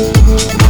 Música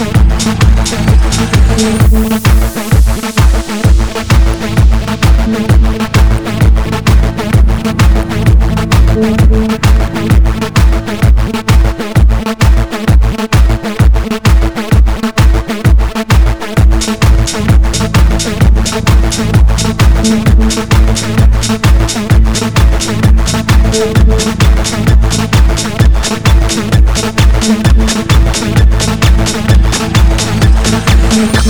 Thank you. Make